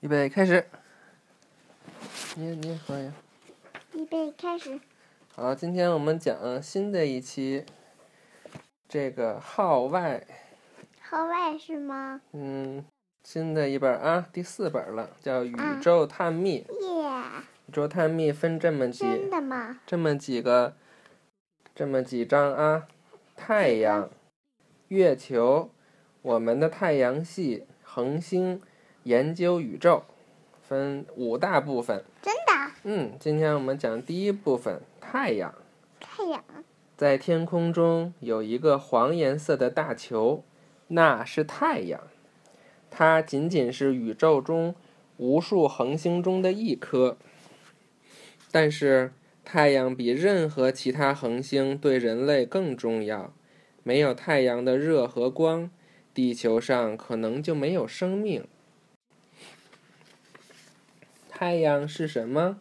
预备开始。你你也可以。预备开始。好，今天我们讲新的一期，这个号外。号外是吗？嗯，新的一本啊，第四本了，叫《宇宙探秘》。耶。宇宙探秘分这么几。真的吗？这么几个，这么几张啊，太阳、月球、我们的太阳系、恒星。研究宇宙分五大部分。真的？嗯，今天我们讲第一部分太阳。太阳。在天空中有一个黄颜色的大球，那是太阳。它仅仅是宇宙中无数恒星中的一颗。但是太阳比任何其他恒星对人类更重要。没有太阳的热和光，地球上可能就没有生命。太阳是什么？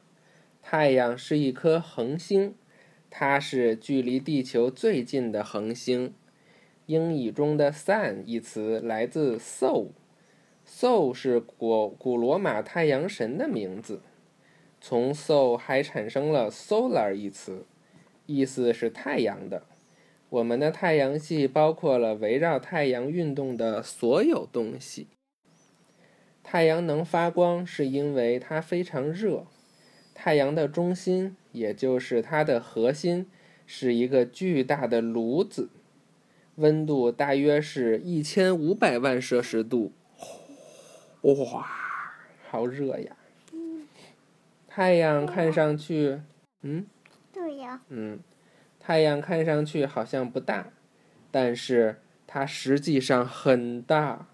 太阳是一颗恒星，它是距离地球最近的恒星。英语中的 “sun” 一词来自 “Sol”，“Sol” 是古古罗马太阳神的名字。从 “Sol” 还产生了 “solar” 一词，意思是太阳的。我们的太阳系包括了围绕太阳运动的所有东西。太阳能发光，是因为它非常热。太阳的中心，也就是它的核心，是一个巨大的炉子，温度大约是一千五百万摄氏度。哇，好热呀！太阳看上去，嗯，对呀，嗯，太阳看上去好像不大，但是它实际上很大。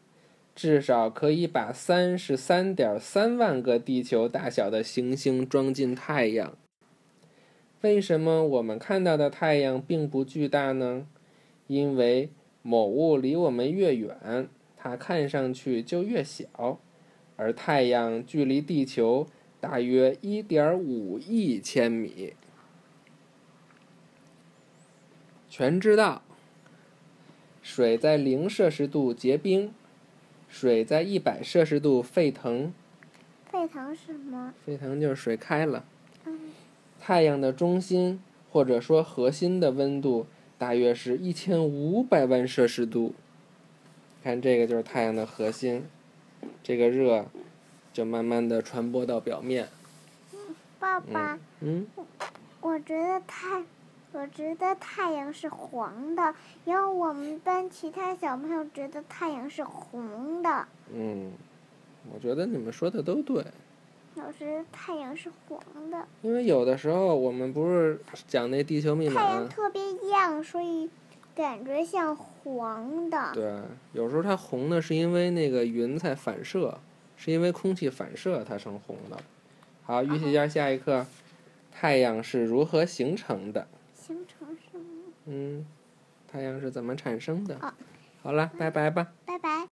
至少可以把三十三点三万个地球大小的行星装进太阳。为什么我们看到的太阳并不巨大呢？因为某物离我们越远，它看上去就越小。而太阳距离地球大约一点五亿千米。全知道，水在零摄氏度结冰。水在一百摄氏度沸腾。沸腾什么？沸腾就是水开了。嗯。太阳的中心或者说核心的温度大约是一千五百万摄氏度。看这个就是太阳的核心，这个热就慢慢的传播到表面。爸爸。嗯。我觉得太。我觉得太阳是黄的，因为我们班其他小朋友觉得太阳是红的。嗯，我觉得你们说的都对。老师，太阳是黄的。因为有的时候我们不是讲那地球密码。太阳特别亮，所以感觉像黄的。对，有时候它红的是因为那个云彩反射，是因为空气反射它成红的。好，预习一下下一课，太阳是如何形成的？形成什么？嗯，太阳是怎么产生的？好了，拜拜吧。拜拜。